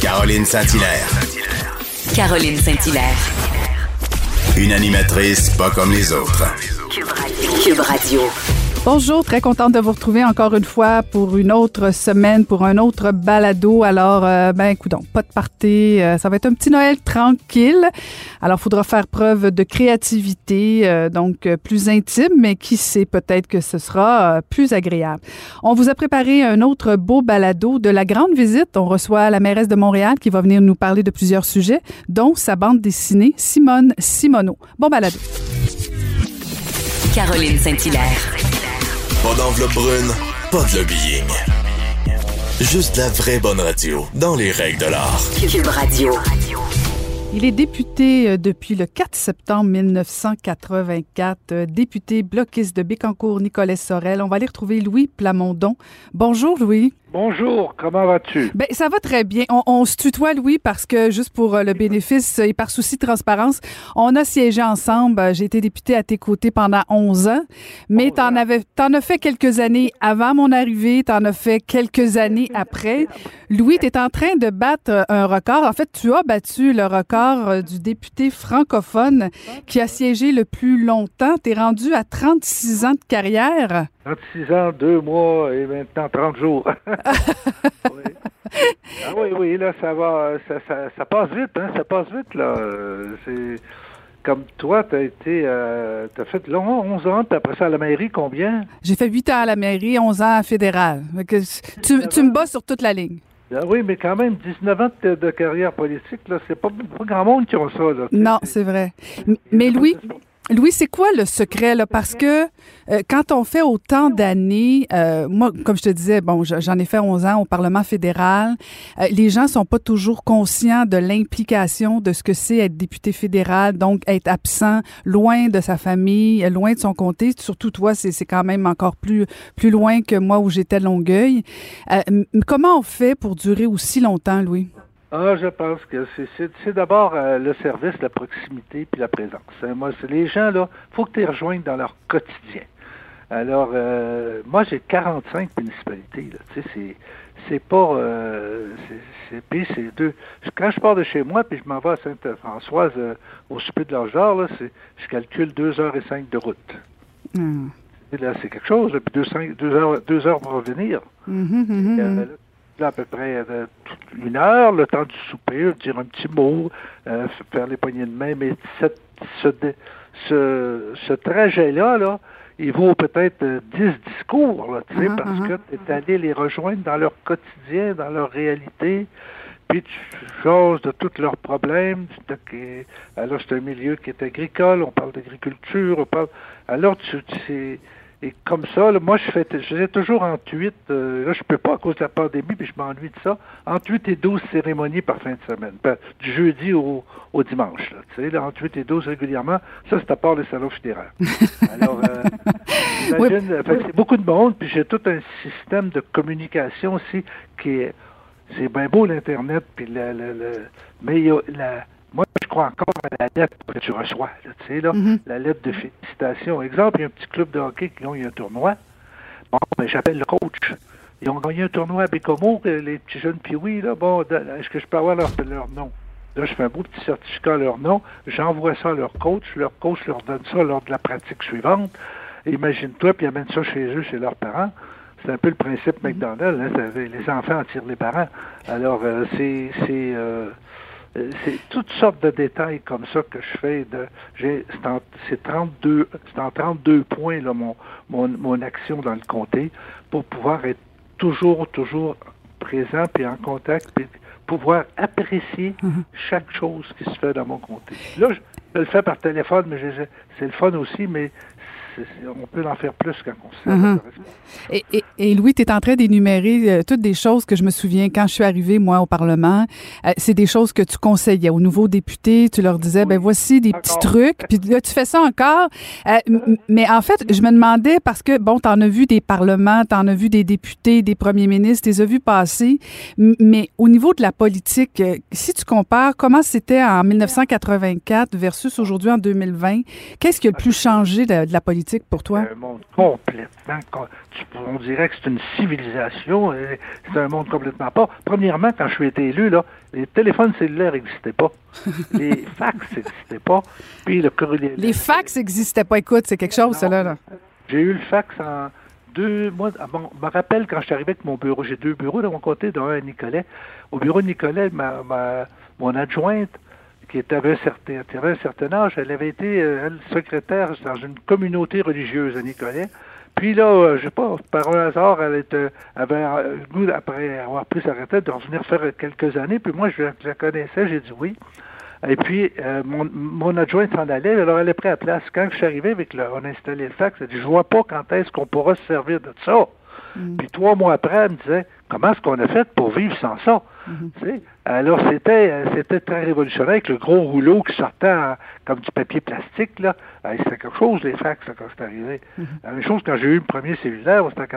Caroline Saint-Hilaire. Caroline Saint-Hilaire. Une animatrice pas comme les autres. Cube Radio. Bonjour, très contente de vous retrouver encore une fois pour une autre semaine, pour un autre balado. Alors, euh, ben, écoute pas de party, euh, ça va être un petit Noël tranquille. Alors, faudra faire preuve de créativité, euh, donc plus intime, mais qui sait, peut-être que ce sera plus agréable. On vous a préparé un autre beau balado de la grande visite. On reçoit la mairesse de Montréal qui va venir nous parler de plusieurs sujets, dont sa bande dessinée Simone Simoneau. Bon balado. Caroline Saint-Hilaire. Pas d'enveloppe brune, pas de lobbying. Juste la vraie bonne radio, dans les règles de l'art. Cube Radio. Il est député euh, depuis le 4 septembre 1984, euh, député bloquiste de Bécancour, Nicolas Sorel. On va aller retrouver Louis Plamondon. Bonjour Louis. Bonjour, comment vas-tu? Ben, ça va très bien. On, on se tutoie, Louis, parce que juste pour euh, le bénéfice et par souci de transparence, on a siégé ensemble. Euh, J'ai été député à tes côtés pendant 11 ans, mais t'en avais, t'en as fait quelques années avant mon arrivée, t'en as fait quelques années après. Louis, t'es en train de battre euh, un record. En fait, tu as battu le record euh, du député francophone qui a siégé le plus longtemps. T'es rendu à 36 ans de carrière. 36 ans, 2 mois et maintenant 30 jours. oui. Ah oui, oui, là, ça va, ça, ça, ça passe vite, hein, ça passe vite, là. Euh, C'est comme toi, t'as été, euh, t'as fait long, 11 ans, puis après ça à la mairie, combien? J'ai fait 8 ans à la mairie, 11 ans à fédéral. Tu, tu me bats sur toute la ligne. Ah oui, mais quand même, 19 ans de, de carrière politique, là, c'est pas, pas grand monde qui ont ça, là. Non, c'est vrai. Mais Louis, Louis, c'est quoi le secret là? Parce que euh, quand on fait autant d'années, euh, moi, comme je te disais, bon, je- j'en ai fait 11 ans au Parlement fédéral. euh, les gens sont pas toujours conscients de l'implication de ce que c'est être député fédéral, donc être absent, loin de sa famille, loin de son comté. Surtout toi, c'est quand même encore plus plus loin que moi où j'étais Longueuil. Euh, comment on fait pour durer aussi longtemps, Louis? Ah, je pense que c'est- d'abord euh, le service, la proximité puis la présence. Hein, Moi, c'est les gens là, faut que tu les rejoignes dans leur quotidien. Alors, euh, moi, j'ai 45 municipalités. Là, tu sais, c'est c'est pas, euh, c'est- puis c'est deux. Quand je pars de chez moi puis je m'en vais à Sainte-Françoise euh, au souper de genre, là, c'est, je calcule deux heures et cinq de route. Et là, c'est quelque chose. Puis deux, cinq- deux heures, deux heures pour revenir. Mhm, mhm, Euh, mhm. Là, à peu près euh, une heure, le temps du souper, dire un petit mot, euh, faire les poignées de main, mais cette- ce, ce, ce trajet-là, là, il vaut peut-être euh, 10 discours, là, tu sais, Mhm, parce mhm. que tu es allé les rejoindre dans leur quotidien, dans leur réalité, puis tu choses de tous leurs problèmes. Alors, c'est un milieu qui est agricole, on parle d'agriculture, on parle... Alors, tu, tu sais, et comme ça, là, moi, je fais, je faisais toujours entre 8, euh, là, je peux pas à cause de la pandémie, puis je m'ennuie de ça, entre 8 et 12 cérémonies par fin de semaine, Ben, du jeudi au, au dimanche, là, tu sais, là, entre 8 et 12 régulièrement, ça, c'est à part les salons funéraires. Alors, euh, euh, c'est beaucoup de monde, puis j'ai tout un système de communication aussi qui est, c'est bien beau l'Internet, puis mais il y a la, moi, je crois encore à la lettre que tu reçois, là, tu sais, là, Mhm. la lettre de félicitation. Exemple, il y a un petit club de hockey qui a eu un tournoi. Bon, ben, j'appelle le coach. Ils ont gagné un tournoi à Bécomo, euh, les petits jeunes Pioui, là. Bon, est-ce que je peux avoir leur, leur nom? Là, je fais un beau petit certificat à leur nom. J'envoie ça à leur coach. Leur coach leur donne ça lors de la pratique suivante. Imagine-toi, puis ils amènent ça chez eux, chez leurs parents. c'est un peu le principe McDonald's. Hein, les enfants en tirent les parents. Alors, euh, c'est c'est euh, c'est toutes sortes de détails comme ça que je fais. De, j'ai, c'est, en, c'est 32, c'est en 32 points là, mon, mon, mon action dans le comté pour pouvoir être toujours, toujours présent puis en contact puis pouvoir apprécier chaque chose qui se fait dans mon comté. Là, je, je le fais par téléphone, mais je- c'est le fun aussi, mais on peut en faire plus quand on responsabilité. Et, et- et Louis, tu es en train d'énumérer euh, toutes des choses que je me souviens quand je suis arrivée, moi, au Parlement. Euh, c'est des choses que tu conseillais aux nouveaux députés. Tu leur disais, ben voici des petits trucs. Puis là, tu fais ça encore. Euh, mais en fait, je me demandais, parce que, bon, tu en as vu des parlements, tu en as vu des députés, des premiers ministres, tu les as vus passer. Mais au niveau de la politique, si tu compares comment c'était en 1984 versus aujourd'hui en 2020, qu'est-ce qui a le plus changé de, de la politique pour toi? un monde complètement. On dirait que c'est une civilisation. euh, C'est un monde complètement pas. Premièrement, quand je suis été élu, là, les téléphones cellulaires n'existaient pas. Les fax n'existaient pas. Puis le courrier. Les fax n'existaient pas. Écoute, c'est quelque chose, ça, là. là. J'ai eu le fax en deux mois. ah je me rappelle quand je suis arrivé avec mon bureau. J'ai deux bureaux de mon côté, dont un à Nicolet. Au bureau de Nicolet, ma, ma- mon adjointe, qui était, avait, un certain, avait un certain âge, elle avait été euh, elle, secrétaire dans une communauté religieuse à Nicolet. Puis là, euh, je sais pas, par un hasard, elle était, avait euh, le goût, après avoir pris sa retraite, de revenir faire quelques années. Puis moi, je, la- je la connaissais, j'ai dit oui. Et puis, euh, mon, mon adjointe s'en allait, alors elle est prête à la place. Quand je suis arrivé avec le, on a installé le fax, elle dit, je vois pas quand est-ce qu'on pourra se servir de ça. Puis trois mois après, elle me disait, comment est-ce qu'on a fait pour vivre sans ça? Sais? Alors, c'était, euh, c'était très révolutionnaire avec le gros rouleau qui sortait en- comme du papier plastique, là. Euh, C'était quelque chose, les fax, là, quand c'est arrivé. La même chose quand j'ai eu le premier cellulaire, c'était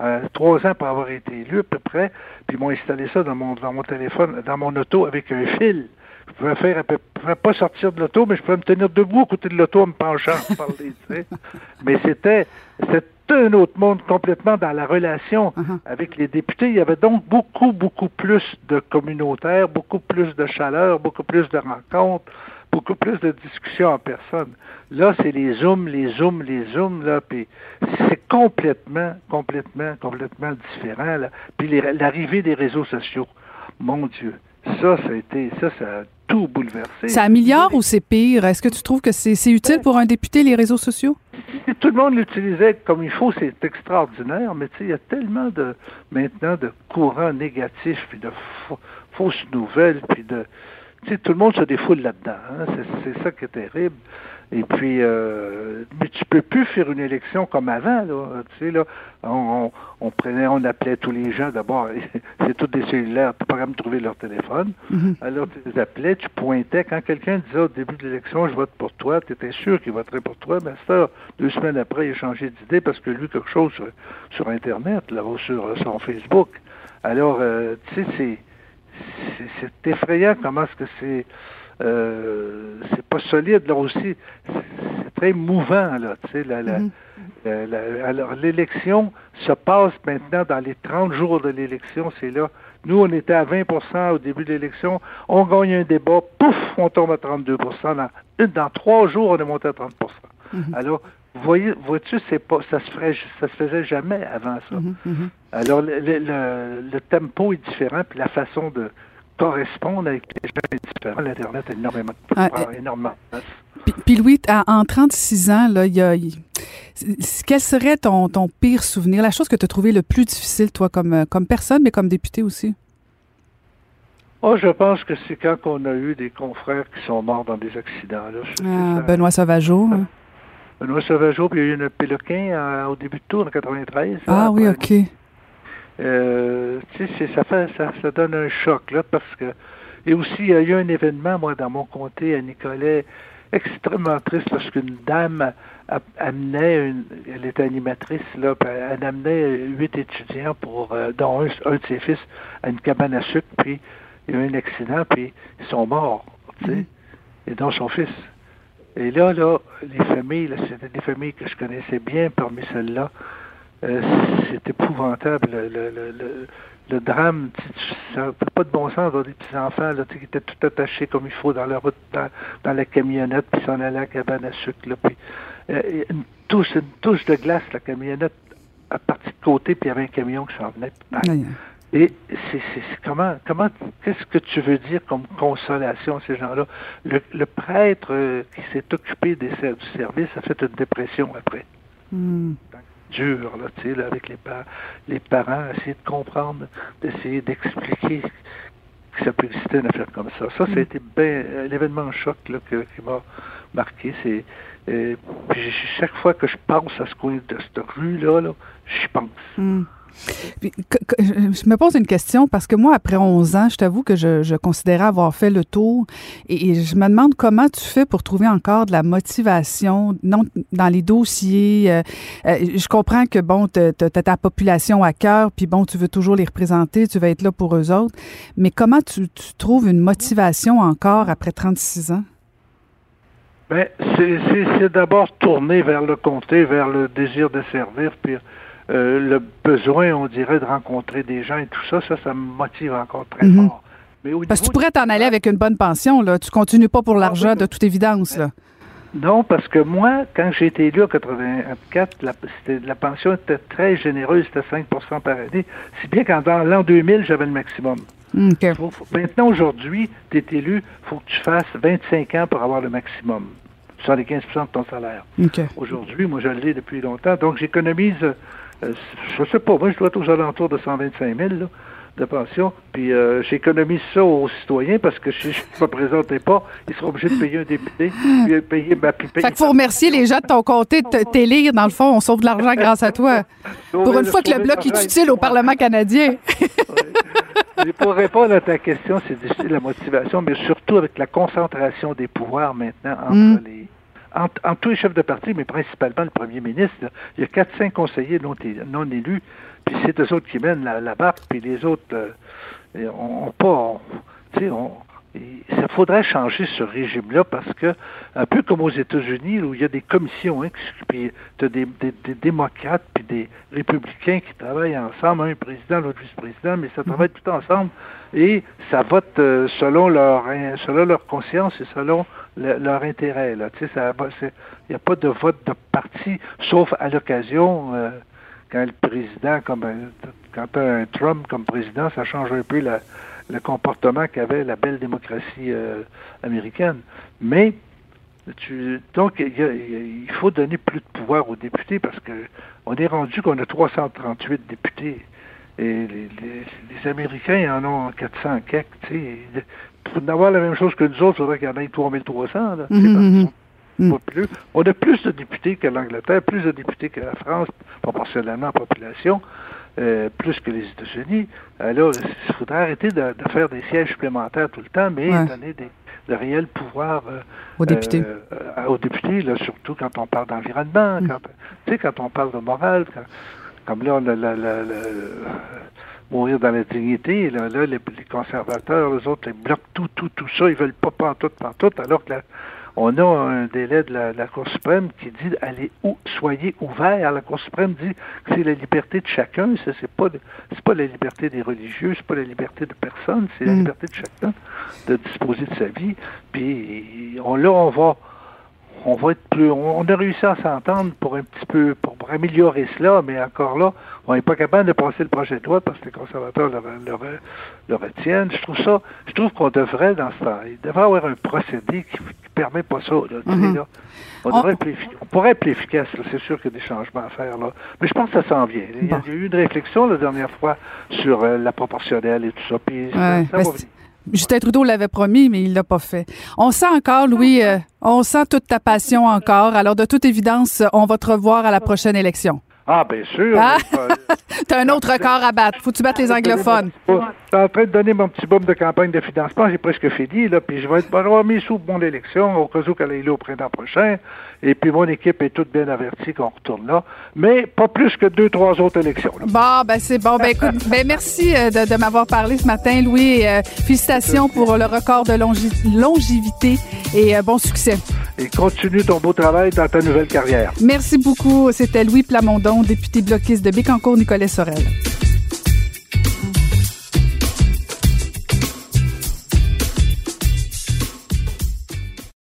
euh, trois ans pour avoir été élu, à peu près. Puis ils m'ont installé ça dans mon, dans mon téléphone, dans mon auto avec un fil. Je pouvais faire, un peu- je pouvais pas sortir de l'auto, mais je pouvais me tenir debout à côté de l'auto en me penchant pour parler, tu sais. Mais c'était, c'était un autre monde complètement dans la relation avec les députés. Il y avait donc beaucoup, beaucoup plus de communautaires, beaucoup plus de chaleur, beaucoup plus de rencontres, beaucoup plus de discussions en personne. Là, c'est les zooms, les zooms, les zooms, là, puis c'est complètement, complètement, complètement différent, là. Puis l'arrivée des réseaux sociaux, mon Dieu, ça, ça a été, ça, ça a tout bouleversé. Ça améliore ou c'est pire? Est-ce que tu trouves que c'est utile pour un député, les réseaux sociaux? Si tout le monde l'utilisait comme il faut, c'est extraordinaire, mais tu sais, il y a tellement de maintenant de courants négatifs, puis de fa- fausses nouvelles, puis de tu sais, tout le monde se défoule là-dedans. hein. C'est ça qui est terrible. Et puis, euh, mais tu peux plus faire une élection comme avant. Là. Tu sais, là, on, on, on prenait, on appelait tous les gens. D'abord, c'est tous des cellulaires. Tu pas même trouver leur téléphone. Alors, tu les appelais, tu pointais. Quand quelqu'un disait au début de l'élection, je vote pour toi, tu étais sûr qu'il voterait pour toi. Mais ça, deux semaines après, il a changé d'idée parce que lui, quelque chose sur, sur Internet, là, ou sur euh, son Facebook. Alors, euh, tu sais, c'est effrayant comment est-ce que c'est euh, c'est pas solide là aussi. C'est très mouvant là tu sais la, la- la- la- alors l'élection se passe maintenant dans les 30 jours de l'élection c'est là. Nous on était à 20% au début de l'élection. On gagne un débat pouf on tombe à 32% dans, dans trois jours on est monté à 30% alors vous voyez vois-tu c'est pas ça se ferait ça se faisait jamais avant ça. Alors, le, le- le- le tempo est différent, puis la façon de correspondre avec les gens est différente. L'Internet a énormément, Ah, prend énormément de. Puis, puis Louis, à- en 36 ans, là, il y a, il- c- quel serait ton, ton pire souvenir, la chose que tu as trouvé le plus difficile, toi, comme, euh, comme personne, mais comme député aussi? Oh, je pense que c'est quand on a eu des confrères qui sont morts dans des accidents. Là. Ah, Benoît Sauvageau. hein. Benoît Sauvageau, puis il y a eu un Péloquin euh, au début de tour en 93. Ah là, oui. OK. Euh, ça, fait, ça, ça donne un choc, là, parce que. Et aussi, il y a eu un événement, moi, dans mon comté, à Nicolet, extrêmement triste, lorsqu'une dame a- amenait, une, elle était animatrice, là, elle amenait huit étudiants, pour, euh, dont un, un de ses fils, à une cabane à sucre, puis il y a eu un accident, puis ils sont morts, tu sais, et dont son fils. Et là, là, les familles, là, c'était des familles que je connaissais bien parmi celles-là. Euh, c'est épouvantable. Le, le, le, drame, ça n'a pas de bon sens dans des petits-enfants qui étaient tout attachés comme il faut dans la route, dans, dans la camionnette, puis s'en allaient à la cabane à sucre. Là, puis, euh, une touche, une touche de glace, la camionnette a parti de côté, puis il y avait un camion qui s'en venait. Oui. Et c'est comment, comment, qu'est-ce que tu veux dire comme consolation à ces gens-là? Le, le prêtre euh, qui s'est occupé des, du service a fait une dépression après. Hmm. Dur, là, tu sais, là, avec les, pa- les parents, essayer de comprendre, d'essayer d'expliquer que ça peut exister une affaire comme ça. Ça, ça a été ben, l'événement choc là, que- qui m'a marqué. C'est, euh, chaque fois que je pense à ce coin de cette rue-là, là, j'y pense. Hmm. Je me pose une question parce que moi, après 11 ans, je t'avoue que je, je considérais avoir fait le tour et, je me demande comment tu fais pour trouver encore de la motivation dans les dossiers. euh, euh, je comprends que, bon, tu as ta population à cœur, puis bon, tu veux toujours les représenter, tu vas être là pour eux autres, mais comment tu, trouves une motivation encore après 36 ans? Ben, c'est d'abord tourner vers le comté, vers le désir de servir, puis euh, le besoin, on dirait, de rencontrer des gens et tout ça, ça, ça me motive encore très Mhm. fort. Mais au Parce que tu pourrais t'en aller avec une bonne pension, là. Tu continues pas pour l'argent, oui. de toute évidence, là. Non, parce que moi, quand j'ai été élu en 84, la, la pension était très généreuse, c'était 5% par année. Si bien qu'en dans l'an 2000, j'avais le maximum. Faut- faut- maintenant, aujourd'hui, tu es élu, il faut que tu fasses 25 ans pour avoir le maximum. 75% de ton salaire. Aujourd'hui, moi, je l'ai depuis longtemps. Donc, j'économise, euh, euh, je sais pas, moi, je dois être aux alentours de 125 000 là, de pension. Puis, euh, j'économise ça aux citoyens parce que si je ne me présentais pas, ils seront obligés de payer un député, puis payer ma payer Fait qu'il faut remercier les gens de ton comté de t'élire, dans le fond. On sauve de l'argent grâce à toi. Pour une fois que le Bloc est utile au Parlement canadien. Pour répondre à ta question, c'est difficile la motivation, mais surtout avec la concentration des pouvoirs maintenant entre Mm. les entre tous les chefs de parti, mais principalement le premier ministre. là. Il y a 4-5 conseillers non, non élus, puis c'est eux autres qui mènent la, la barque, puis les autres euh, on, on pas. tu sais, on- il faudrait changer ce régime-là parce que, un peu comme aux États-Unis, où il y a des commissions, hein, qui- puis tu as des, des- des démocrates puis des républicains qui travaillent ensemble, un président, l'autre vice-président, mais ça travaille tout ensemble et ça vote euh, selon leur selon leur conscience et selon le- leur intérêt. Là. Tu sais, Il n'y a pas de vote de parti, sauf à l'occasion euh, quand le président, comme un- quand tu as un Trump comme président, ça change un peu le comportement qu'avait la belle démocratie euh, américaine. Mais tu, donc il faut donner plus de pouvoir aux députés parce que on est rendu qu'on a 338 députés. Et les, les- les Américains en ont 400 quelques, tu sais. Pour avoir la même chose que nous autres, il faudrait qu'il y en ait 3300, là, Mhm, qu'ils mhm. sont pas plus. On a plus de députés que l'Angleterre, plus de députés que la France, proportionnellement en population, euh, plus que les États-Unis. Alors, il faudrait arrêter de, de faire des sièges supplémentaires tout le temps, mais Ouais. donner des, de réels pouvoirs euh, Aux députés. euh, euh, aux députés, là, surtout quand on parle d'environnement, Mm. quand, tu sais, quand on parle de morale, quand- comme là, on a la- la- la- mourir dans la dignité, là, là, les, les conservateurs, les autres, ils bloquent tout, tout, tout ça, ils veulent pas pantoute, pantoute, alors que la- on a un délai de la, de la Cour suprême qui dit allez où soyez ouverts. La Cour suprême dit que c'est la liberté de chacun, ça c'est pas de- pas la liberté des religieux, c'est pas la liberté de personne, c'est la Mm. liberté de chacun de disposer de sa vie. Puis on là on va on va être plus on, a réussi à s'entendre pour un petit peu pour, pour améliorer cela, mais encore là, on n'est pas capable de passer le projet de loi parce que les conservateurs le, le, le retiennent. Je trouve ça, je trouve qu'on devrait dans ce temps, il devrait avoir un procédé qui, qui permet pas ça. Là, Mhm. là. On, On- devrait être plus on pourrait être plus efficace, c'est sûr qu'il y a des changements à faire. Là. Mais je pense que ça s'en vient. Il y, a, eu une réflexion la dernière fois sur euh, la proportionnelle et tout ça. Puis ça- Ouais, ça ben, va c'est- venir. Justin Trudeau l'avait promis, mais il l'a pas fait. On sent encore, Louis, euh, on sent toute ta passion encore. Alors, de toute évidence, on va te revoir à la prochaine élection. Ah, bien sûr. Ah! T'as un autre record à battre. Faut que tu battes les anglophones? Je suis en train de donner mon petit boom de campagne de financement. J'ai presque fini, là. Puis je vais être, avoir mis sous mon élection au cas où qu'elle est au printemps prochain. Et puis mon équipe est toute bien avertie qu'on retourne là. Mais pas plus que deux, trois autres élections. là. Bon, ben c'est bon. Ben écoute, ben merci euh, de, de m'avoir parlé ce matin, Louis. et, euh, félicitations pour le record de longi- longévité et euh, bon succès. Et continue ton beau travail dans ta nouvelle carrière. Merci beaucoup. C'était Louis Plamondon, député bloquiste de Bécancour-Nicolet-Sorel.